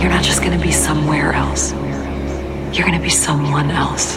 You're not just gonna be somewhere else. You're gonna be someone else.